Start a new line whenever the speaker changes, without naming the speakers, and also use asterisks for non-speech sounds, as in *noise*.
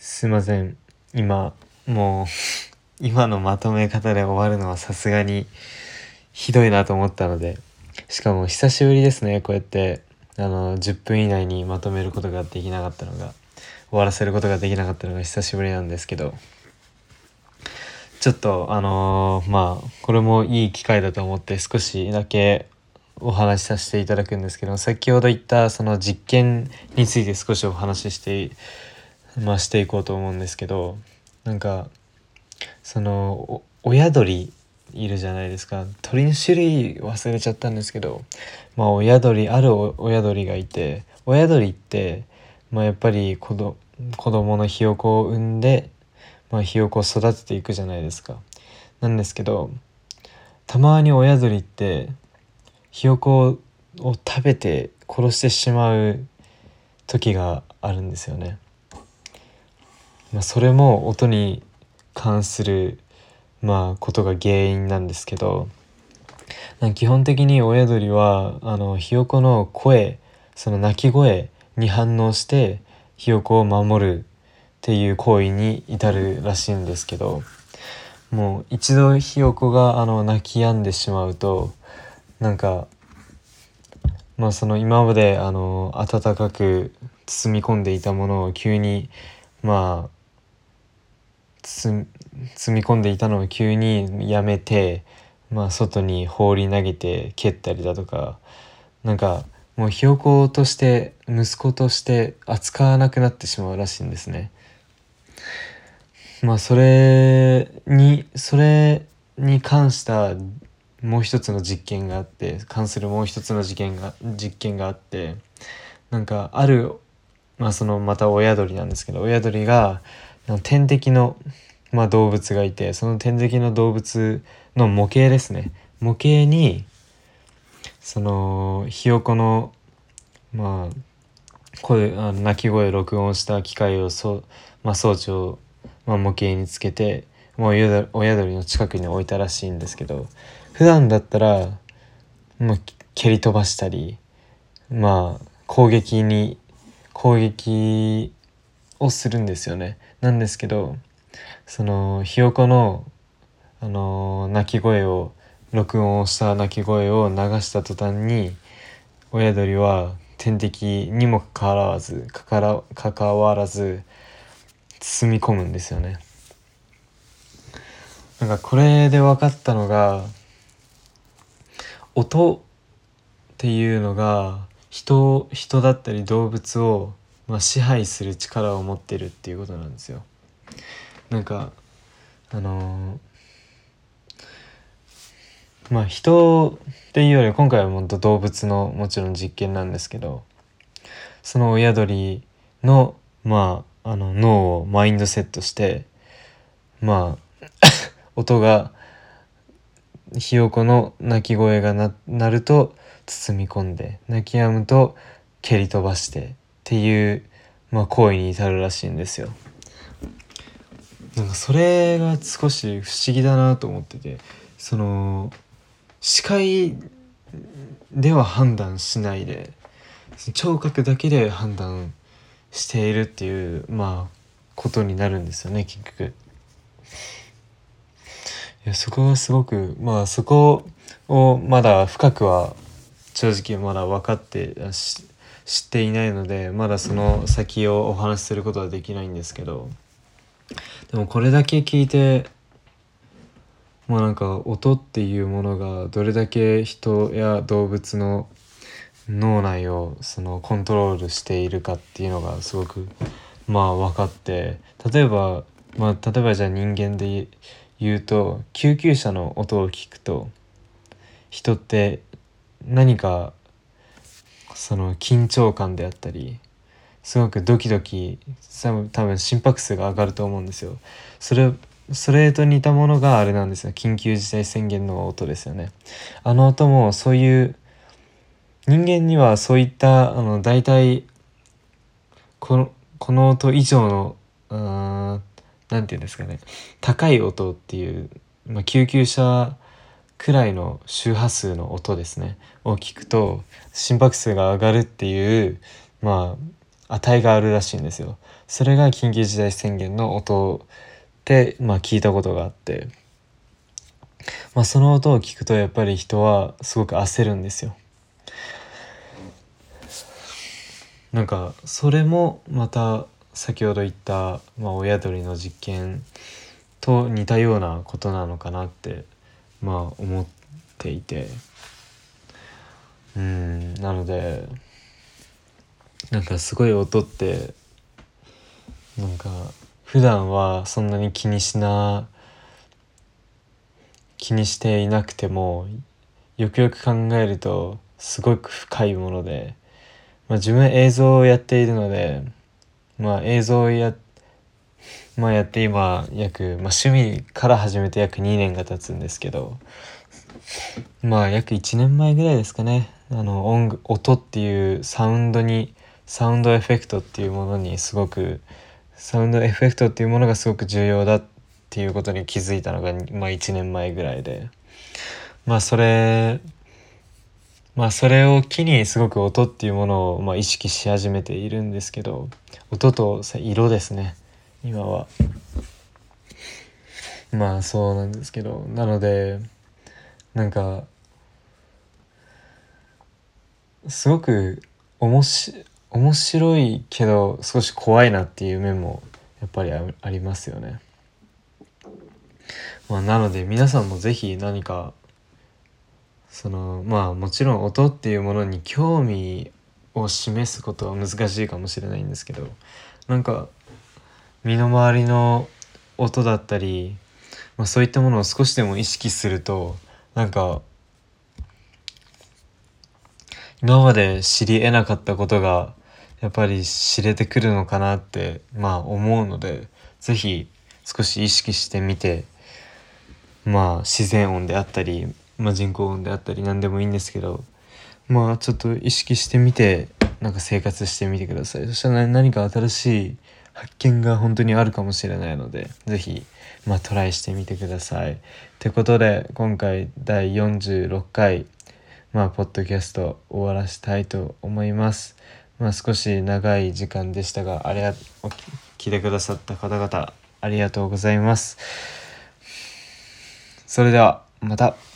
すいません。今もう *laughs* 今のまとめ方で終わるのはさすがにひどいなと思ったので。しかも久しぶりですねこうやって。あの10分以内にまとめることができなかったのが終わらせることができなかったのが久しぶりなんですけど。ちょっとあのーまあこれもいい機会だと思って少しだけお話しさせていただくんですけど先ほど言ったその実験について少しお話ししてまあしていこうと思うんですけどなんかその親鳥いるじゃないですか鳥の種類忘れちゃったんですけどまあ親鳥ある親鳥がいて親鳥って、まあ、やっぱり子ど子供のひよこを産んで、まあ、ひよこを育てていくじゃないですか。なんですけどたまに親鳥ってひよこを食べて殺してしまう時があるんですよね。まあ、それも音に関するまあことが原因なんですけど基本的に親鳥はあのひよこの声その鳴き声に反応してひよこを守るっていう行為に至るらしいんですけどもう一度ひよこがあの泣き止んでしまうとなんかまあその今まであの温かく包み込んでいたものを急にまあ包み込んでいたのを急にやめて、まあ、外に放り投げて蹴ったりだとかなんかもうひよことして息子として扱わなくなってしまうらしいんですね。まあそれにそれに関したもう一つの実験があって関するもう一つの事件が実験があってなんかあるまあそのまた親鳥なんですけど親鳥が天敵の、まあ、動物がいてその天敵の動物の模型ですね。模型にそのひよこのまあ声あの鳴き声録音した機械をそ、まあ、装置を、まあ、模型につけてもう親親鳥の近くに置いたらしいんですけど普段だったらもう蹴り飛ばしたりまあ攻撃に攻撃をするんですよね。なんですけどそのひよこの、あの鳴き声を録音をした鳴き声を流した途端に親鳥は天敵にもかかわらずかからかかわらず包み込むんですよね。なんかこれで分かったのが音っていうのが人人だったり動物をまあ、支配する力を持ってるっていうことなんですよ。なんかあのー、まあ人っていうより今回は本当動物のもちろん実験なんですけどその親鳥のまああの脳をマインドセットしてまあ *laughs* 音がひよこの鳴き声が鳴ると包み込んで泣き止むと蹴り飛ばしてっていう、まあ、行為に至るらしいんですよ。なんかそれが少し不思議だなと思っててその視界では判断しないで聴覚だけで判断しているっていうまあことになるんですよね結局。いやそこがすごくまあそこをまだ深くは正直まだ分かって知っていないのでまだその先をお話しすることはできないんですけど。でもこれだけ聞いてまあなんか音っていうものがどれだけ人や動物の脳内をそのコントロールしているかっていうのがすごくまあ分かって例えばまあ例えばじゃあ人間で言うと救急車の音を聞くと人って何かその緊張感であったりすごくドキドキ多分心拍数が上がると思うんですよ。それそれと似たものがあれなんですよ緊急事態宣言の音ですよね。あの音もそういう人間にはそういったあの大体このこの音以上の何て言うんですかね高い音っていう、まあ、救急車くらいの周波数の音ですねを聞くと心拍数が上がるっていうまあ値があるらしいんですよ。それが緊急事態宣言の音で、まあ、聞いたことがあって、まあ、その音を聞くとやっぱり人はすごく焦るんですよ。なんかそれもまた先ほど言った、まあ、親鳥の実験と似たようなことなのかなってまあ思っていて。うんなのでなんかすごい音ってなんか普段はそんなに気にしな気にしていなくてもよくよく考えるとすごく深いもので、まあ、自分映像をやっているので、まあ、映像をやって,、まあ、やって今約、まあ、趣味から始めて約2年が経つんですけどまあ約1年前ぐらいですかね。あの音音っていうサウンドにサウンドエフェクトっていうものにすごくサウンドエフェクトっていうものがすごく重要だっていうことに気づいたのが、まあ、1年前ぐらいで。まあそれまあそれを機にすごく音っていうものをま意識し始めているんですけど音と色ですね。今はまあそうなんですけどなのでなんかすごくおもし面白いけど少し怖いなっていう面もやっぱりありますよね。まあ、なので皆さんも是非何かそのまあもちろん音っていうものに興味を示すことは難しいかもしれないんですけどなんか身の回りの音だったり、まあ、そういったものを少しでも意識するとなんか今まで知り得なかったことがやっぱり知れてくるのかなってまあ思うので是非少し意識してみてまあ自然音であったり、まあ、人工音であったり何でもいいんですけどまあちょっと意識してみてなんか生活してみてください。そしたら何か新しい発見が本当にあるかもしれないので是非まあトライしてみてください。ってことで今回第46回まあポッドキャスト終わらしたいと思います。まあ、少し長い時間でしたがありが来てくださった方々ありがとうございます。それではまた。